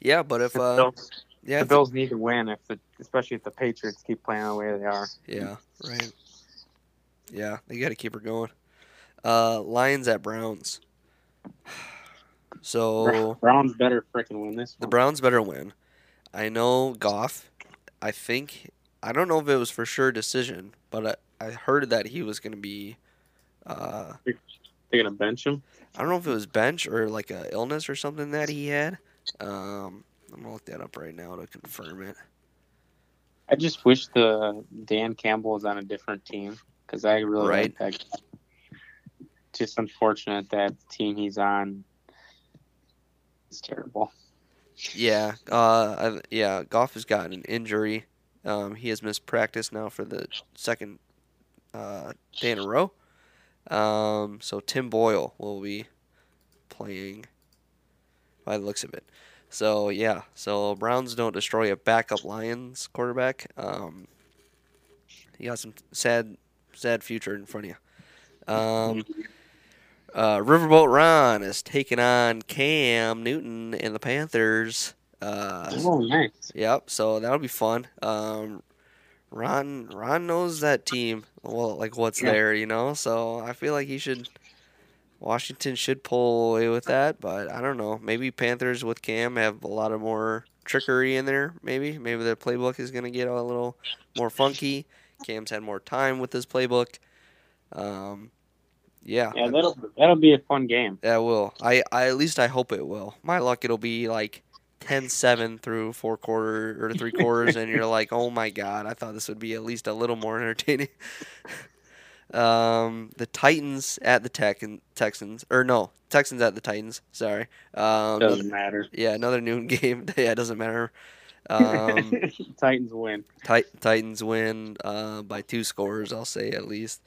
Yeah, but if The uh, Bills, yeah, the Bills need to win if the especially if the Patriots keep playing the way they are. Yeah, right. Yeah, they got to keep her going. Uh, Lions at Browns. So Browns better freaking win this the. Browns better win. I know Goff. I think I don't know if it was for sure decision, but I, I heard that he was going to be. Uh, They're gonna bench him. I don't know if it was bench or like a illness or something that he had. Um, I'm gonna look that up right now to confirm it. I just wish the Dan Campbell was on a different team because I really Right. like that. guy. Just unfortunate that team he's on is terrible. Yeah, uh, yeah. Goff has gotten an injury. Um, he has missed practice now for the second uh, day in a row. Um, so Tim Boyle will be playing by the looks of it. So yeah, so Browns don't destroy a backup Lions quarterback. Um, you got some sad, sad future in front of you. Um, uh, Riverboat Ron is taking on Cam Newton and the Panthers. Uh, oh, nice. Yep. So that'll be fun. Um, Ron Ron knows that team well, like what's Yeah. there, you know. So I feel like he should. Washington should pull away with that, but I don't know. Maybe Panthers with Cam have a lot of more trickery in there. Maybe maybe their playbook is gonna get a little more funky. Cam's had more time with his playbook. Um, yeah, Yeah, that'll that'll be a fun game. that will. I, I at least I hope it will. My luck, it'll be like 10-7 through four quarter or three quarters, and you're like, oh my god, I thought this would be at least a little more entertaining. um, the Titans at the Tech and Texans, or no, Texans at the Titans. Sorry. Um, Doesn't matter. yeah, another noon game. yeah, it doesn't matter. Um, Titans win. Tit- Titans win uh, by two scores, I'll say at least.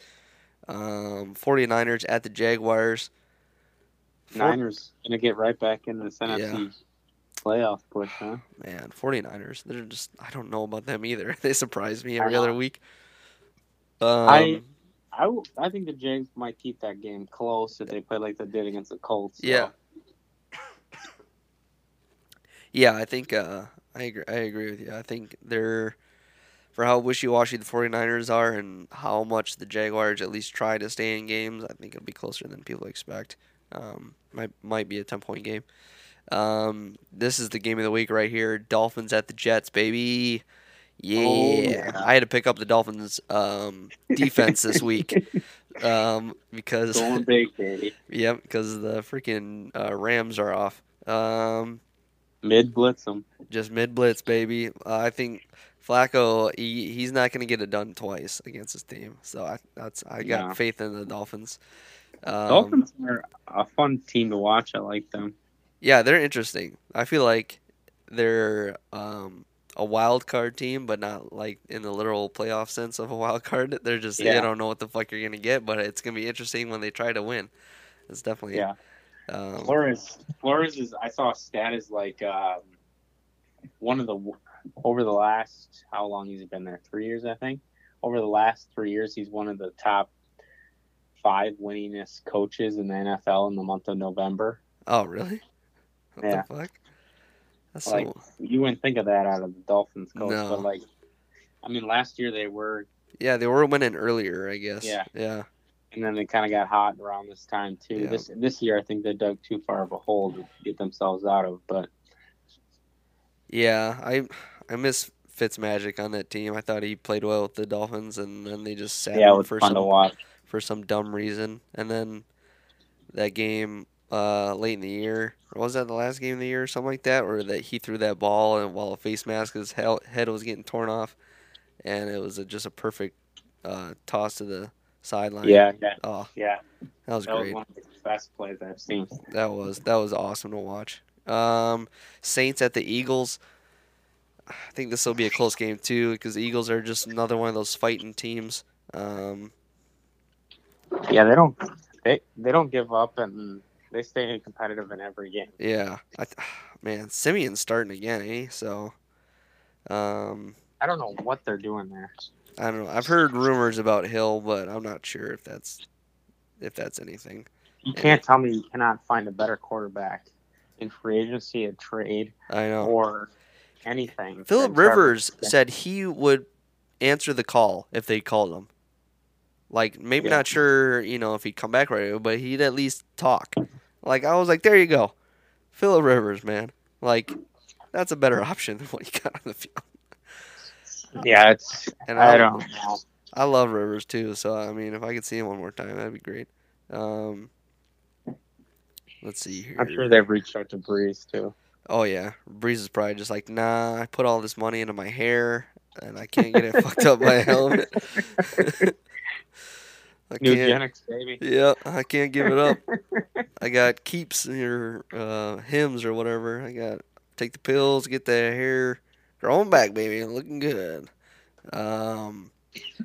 Um, 49ers at the Jaguars. Four- Niners gonna get right back in this NFC playoff push, huh? Man, 49ers. They're just, I don't know about them either. They surprise me every other week. Um, I- I, w- I think the Jags might keep that game close if they play like they did against the Colts. so. Yeah. yeah, I think uh, I agree, I agree with you. I think they're, for how wishy washy the 49ers are and how much the Jaguars at least try to stay in games, I think it'll be closer than people expect. Um, might, might be a 10 point game. Um, this is the game of the week right here. Dolphins at the Jets, baby. Yeah. Oh, yeah. I had to pick up the Dolphins um, defense this week um, because Going big, baby. Yep, because the freaking uh, Rams are off. Um, Mid blitz them. just mid blitz, baby. Uh, I think Flacco, he, he's not going to get it done twice against his team. So I that's I got No. faith in the Dolphins. Um, Dolphins are a fun team to watch. I like them. Yeah, they're interesting. I feel like they're um, a wild card team, but not like in the literal playoff sense of a wild card. They're just Yeah. they don't know what the fuck you're gonna get, but it's gonna be interesting when they try to win. It's definitely Yeah. Um, Flores, Flores is. I saw a stat is like um, one of the over the last how long has he's been there? Three years, I think. Over the last three years, he's one of the top five winningest coaches in the NFL in the month of November. oh, really? What Yeah. the fuck? That's Like so. you wouldn't think of that out of the Dolphins coach, No. but like, I mean, last year they were, Yeah, they were winning earlier, I guess. Yeah. Yeah. and then they kind of got hot around this time too. Yeah. This this year, I think they dug too far of a hole to get themselves out of. But Yeah. I I miss Fitzmagic on that team. I thought he played well with the Dolphins, and then they just sat yeah, him for some watch. for some dumb reason. And then that game uh, late in the year, or was that the last game of the year or something like that, where that he threw that ball and while a face mask, his head was getting torn off, and it was a, just a perfect uh, toss to the sideline. Yeah, yeah, Oh, yeah. that was That was great. one of the best plays I've seen. That was that was awesome to watch. Um, Saints at the Eagles. I think this will be a close game too because the Eagles are just another one of those fighting teams. Um, Yeah, they don't they they don't give up and they stay competitive in every game. yeah, I, man, Siemian's starting again, eh? So, um, I don't know what they're doing there. I don't know. I've heard rumors about Hill, but I'm not sure if that's if that's anything. You can't tell me you cannot find a better quarterback in free agency, a trade, I know. or anything. Philip than Trevor. Rivers said he would answer the call if they called him. Like maybe Yeah. not sure, you know, if he'd come back right away, but he'd at least talk. Like I was like, there you go, Philip Rivers, man. Like that's a better option than what you got on the field. Yeah, it's And I I don't know. I love Rivers too, so I mean, if I could see him one more time, that'd be great. Um, let's see here. I'm sure they've reached out to Brees too. Oh yeah, Brees is probably just like, nah. I put all this money into my hair, and I can't get it fucked up by a helmet. I New can't. Eugenics, baby. Yeah, I can't give it up. I got keeps or uh, Hims or whatever. I got take the pills, get the hair growing back, baby, looking good. Um,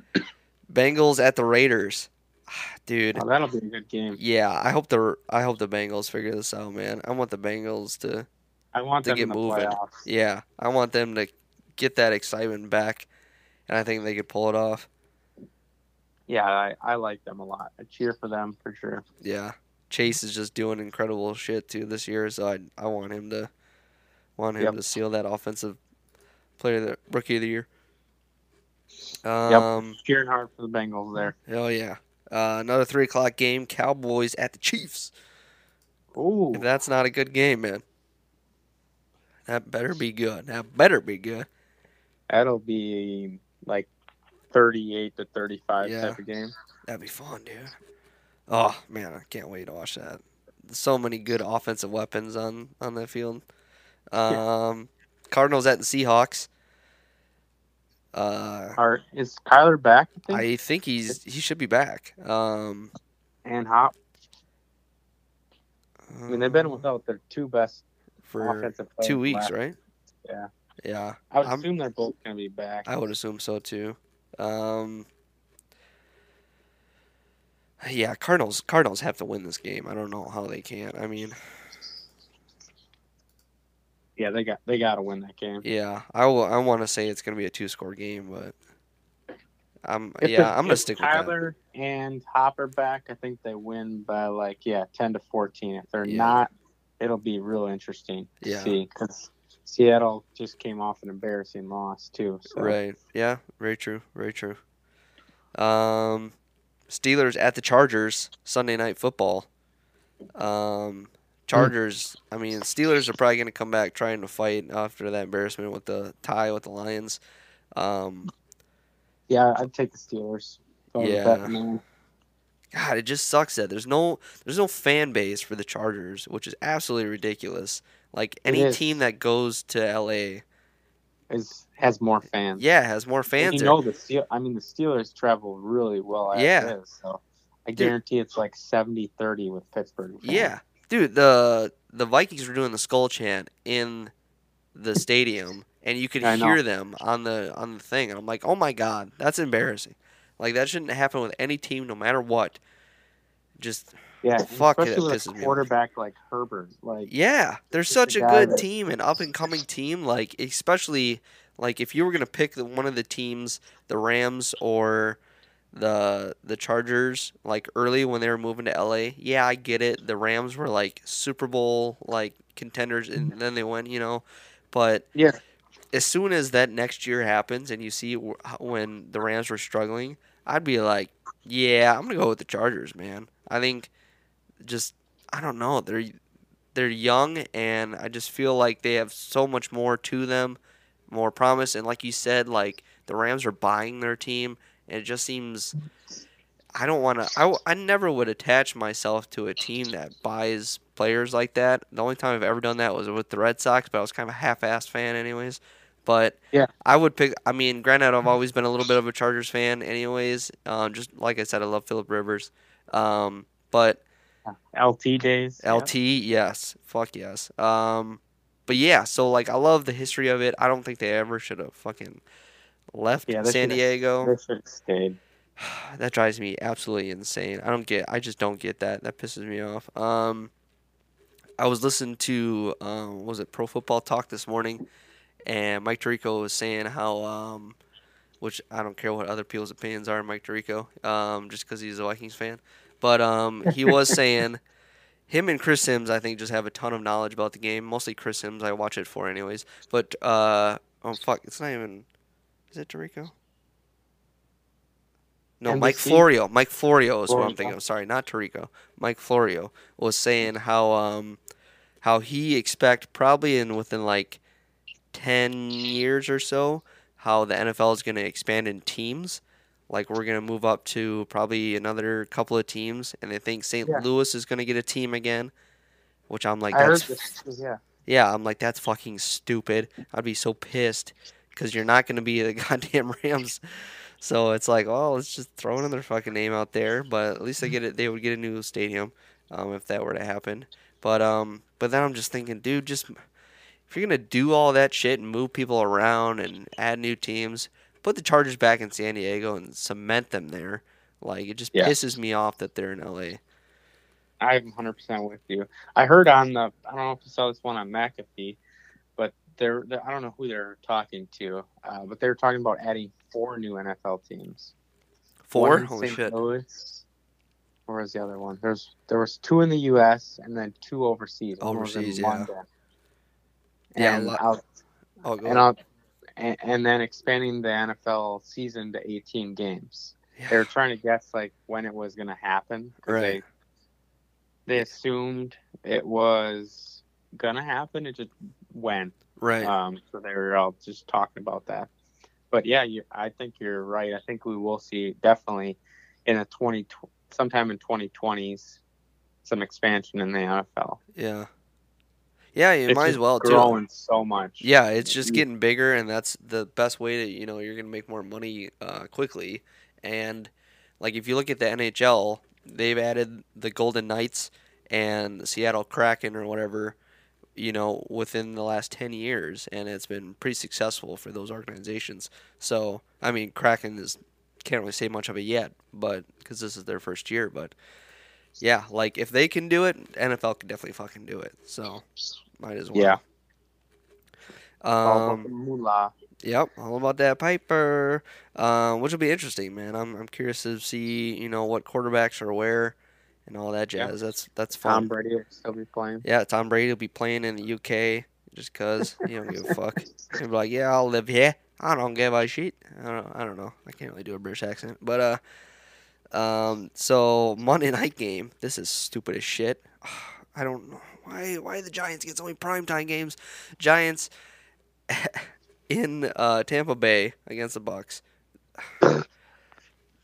Bengals at the Raiders, dude. Oh, that'll be a good game. Yeah, I hope the I hope the Bengals figure this out, man. I want the Bengals to I want To them get the moving. playoffs. Yeah, I want them to get that excitement back, and I think they could pull it off. Yeah, I, I like them a lot. I cheer for them for sure. Yeah, Chase is just doing incredible shit too this year, so I I want him to want him Yep. to seal that offensive player, of the rookie of the year. Um, Cheering hard for the Bengals there. hell yeah. Uh, another three o'clock game, Cowboys at the Chiefs. Ooh, If that's not a good game, man, that better be good. That better be good. that'll be like thirty-eight to thirty-five Yeah. type of game. That'd be fun, dude. Oh man, I can't wait to watch that. So many good offensive weapons on on that field. Um, Cardinals at the Seahawks. Uh, Are is Kyler back? I think. I think he's he should be back. Um, and Hop. I mean, they've been without their two best for two weeks, last- right? Yeah. Yeah, I would I'm- assume they're both going to be back. I would assume so too. Um, yeah, Cardinals. Cardinals have to win this game. I don't know how they can't. I mean, Yeah, they got they got to win that game. yeah, I will, I want to say it's gonna be a two score game, but I'm If yeah, I'm gonna stick with that. Kyler and Hopper back. I think they win by like yeah, ten to fourteen. If they're Yeah. not, it'll be real interesting to Yeah. see because Seattle just came off an embarrassing loss too. So. Right. Yeah. Very true. Very true. Um, Steelers at the Chargers Sunday night football. Um, Chargers. I mean, Steelers are probably going to come back trying to fight after that embarrassment with the tie with the Lions. Um, Yeah, I'd take the Steelers. Yeah. God, it just sucks that there's no there's no fan base for the Chargers, which is absolutely ridiculous. Like any team that goes to LA, Is has more fans. yeah, has more And fans. you know the Steel. I mean, the Steelers travel really well. Yeah. Is, so I Dude. guarantee it's like 70-30 with Pittsburgh. fans. Yeah, dude, the the Vikings were doing the skull chant in the stadium, and you could I know. hear them on the on the thing, and I'm like, oh my god, that's embarrassing. Like that shouldn't happen with any team, no matter what. Just yeah. Fuck, it, especially that with a quarterback like Herbert. Like yeah, they're such a a good that- team, an up and coming team. Like especially like if you were gonna pick the, one of the teams, the Rams or the the Chargers, like early when they were moving to LA. Yeah, I get it. The Rams were like Super Bowl like contenders, and mm-hmm. then they went, you know. But Yeah. as soon as that next year happens, and you see when the Rams were struggling, I'd be like, yeah, I'm gonna go with the Chargers, man. I think just I don't know. They're they're young, and I just feel like they have so much more to them, more promise. And like you said, like the Rams are buying their team, and it just seems. I don't want to. I, I never would attach myself to a team that buys players like that. The only time I've ever done that was with the Red Sox, but I was kind of a half-assed fan, anyways. But Yeah. I would pick. I mean, granted, I've always been a little bit of a Chargers fan, anyways. Um, just like I said, I love Philip Rivers. Um, but LT days. yeah. LT, yes, fuck yes. Um, but yeah, so like I love the history of it. I don't think they ever should have fucking left Yeah, San Diego. They should have stayed. that drives me absolutely insane. I don't get. I just don't get that. That pisses me off. Um, I was listening to um, what was it Pro Football Talk this morning, and Mike Tirico was saying how um, which I don't care what other people's opinions are, Mike Tirico, um, just because he's a Vikings fan, but um, he was saying. Him and Chris Sims, I think, just have a ton of knowledge about the game. Mostly Chris Sims, I watch it for, anyways. But uh, oh fuck, it's not even. Is it Tirico? No, Mike Florio. Mike Florio is what I'm Florio. thinking of. Sorry, not Tirico. Mike Florio was saying how um how he expect probably in within like ten years or so how the NFL is going to expand in teams. Like we're going to move up to probably another couple of teams, and they think St. Yeah. Louis is going to get a team again. Which I'm like, that's this. Yeah. yeah, I'm like, that's fucking stupid. I'd be so pissed because you're not going to be the goddamn Rams. So it's like, oh, let's just throw another fucking name out there. But at least they get it. They would get a new stadium um, if that were to happen. But um, but then I'm just thinking, dude, just if you're gonna do all that shit and move people around and add new teams, put the Chargers back in San Diego and cement them there. Like it just Yeah. pisses me off that they're in LA. I'm 100% with you. I heard on the, I don't know if you saw this one on McAfee, but they're, they're I don't know who they're talking to, uh, but they were talking about adding four new NFL teams. Four? Holy St. shit! Louis. Where was the other one? There's there was two in the U.S. and then two overseas. One was in Overseas, yeah. London. Yeah, And, lo- I'll, Oh, and, I'll, and, and then expanding the NFL season to 18 games. Yeah. They were trying to guess like when it was going to happen. Right. They, they assumed it was going to happen. It just when. Right. Um, so they were all just talking about that. but yeah, you, I think you're right. I think we will see definitely in a 20 sometime in 2020s some expansion in the NFL. Yeah. Yeah, you It's might as well too. growing so much. Yeah, it's just Mhm. getting bigger, and that's the best way to you know you're gonna make more money uh, quickly. And like if you look at the NHL, they've added the Golden Knights and Seattle Kraken or whatever, you know, within the last ten years, and it's been pretty successful for those organizations. So I mean, Kraken is can't really say much of it yet, but because this is their first year, but yeah, like if they can do it, NFL can definitely fucking do it. So might as well. Yeah. All Um, about the moolah. Yep, all about that Piper, um, which will be interesting, man. I'm I'm curious to see you know what quarterbacks are where, and all that Yeah. jazz. That's that's Tom. Brady will still be playing. Yeah, Tom Brady will be playing in the UK just cause he don't give a fuck. He'll be like, yeah, I'll live here. I don't give a shit. I don't I don't know. I can't really do a British accent, but uh, um, so Monday night game. This is stupid as shit. I don't know why why the Giants get so many primetime games. Giants in uh, Tampa Bay against the Bucks.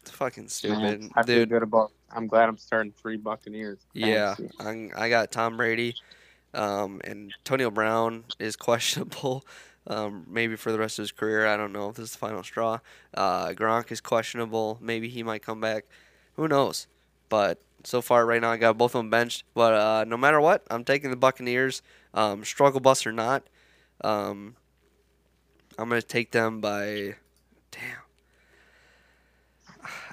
It's fucking stupid, I feel dude. good about. I'm glad I'm starting three Buccaneers. Yeah, I'm, I got Tom Brady, um, and Antonio Brown is questionable, um, maybe for the rest of his career. I don't know if this is the final straw. Uh, Gronk is questionable. Maybe he might come back. Who knows? But so far, right now, I got both of them benched. But uh, no matter what, I'm taking the Buccaneers. Um, struggle bus or not, um, I'm gonna take them by, damn,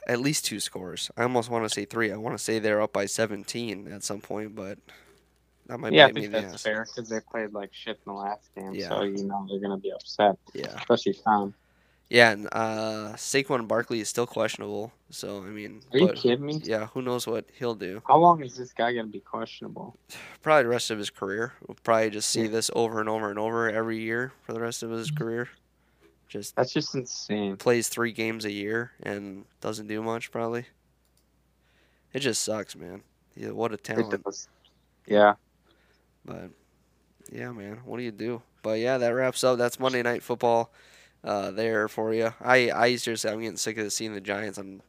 at least two scores. I almost want to say three. I want to say they're up by 17 at some point, but that might yeah, I me in think that's fair because they played like shit in the last game. Yeah. So you know they're gonna be upset, Yeah, especially Tom. yeah, and uh, Saquon Barkley is still questionable. So I mean, Are you but, kidding me? yeah, who knows what he'll do? How long is this guy gonna be questionable? Probably the rest of his career. We'll probably just see Yeah. this over and over and over every year for the rest of his career. Just That's just insane. plays three games a year and doesn't do much probably. It just sucks, man. Yeah, what a talent. Yeah. But yeah, man, what do you do? But yeah, that wraps up. That's Monday Night Football. Uh, there for you. I I seriously, I'm getting sick of seeing the Giants on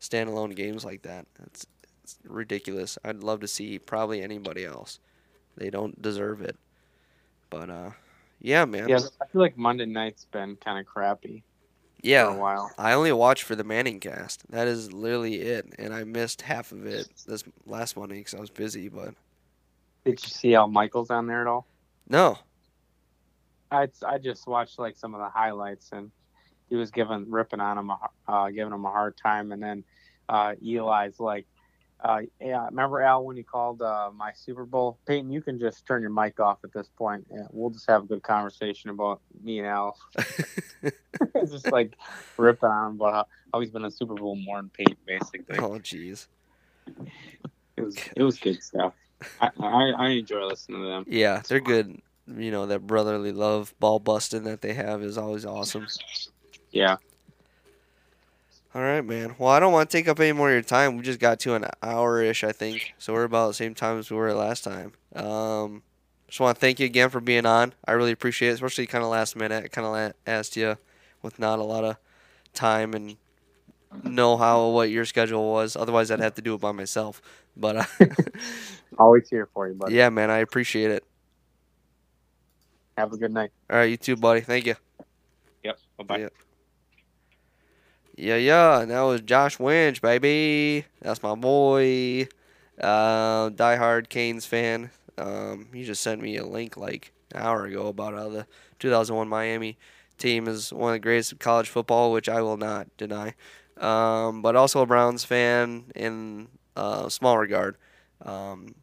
standalone games like that. That's it's ridiculous. I'd love to see probably anybody else. They don't deserve it. But uh, yeah, man. Yeah, I feel like Monday night's been kind of crappy Yeah, for a while. I only watched for the ManningCast. That is literally it, and I missed half of it this last Monday because I was busy. But Did you see Al Michaels on there at all? no, I I just watched like some of the highlights and he was giving ripping on him, a uh, giving him a hard time, and then uh, Eli's like, uh, yeah, remember Al when he called uh, my Super Bowl? Peyton, you can just turn your mic off at this point. Yeah, we'll just have a good conversation about me and Al. it's just like ripping on about how, how he's been a Super Bowl more than Peyton, basically. oh jeez. It was it was good stuff. I, I I enjoy listening to them. Yeah, they're good. You know that brotherly love, ball busting that they have is always awesome. Yeah. All right, man. Well, I don't want to take up any more of your time. We just got to an hour ish, I think. So we're about the same time as we were last time. Um, just want to thank you again for being on. I really appreciate it, especially kind of last minute. I kind of la- asked you with not a lot of time and know how what your schedule was. Otherwise, I'd have to do it by myself. But uh, Always here for you, buddy. yeah, man, I appreciate it. Have a good night. All right, you too, buddy. Thank you. Yep. Bye bye. Yeah. Yeah, yeah. And that was Josh Winch, baby. That's my boy. Uh, diehard Canes fan. Um, he just sent me a link like an hour ago about how the 2001 Miami team is one of the greatest of college football, which I will not deny. Um, but also a Browns fan in uh, small regard. Um,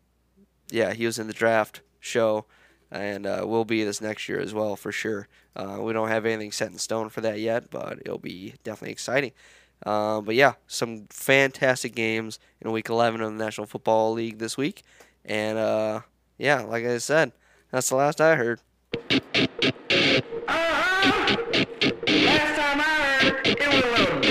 yeah, he was in the draft show and uh, will be this next year as well for sure. Uh, we don't have anything set in stone for that yet, but it'll be definitely exciting. Uh, but yeah, some fantastic games in Week 11 of the National Football League this week, and uh, yeah, like I said, that's the last I heard. Uh-huh. Last time I heard, it was a little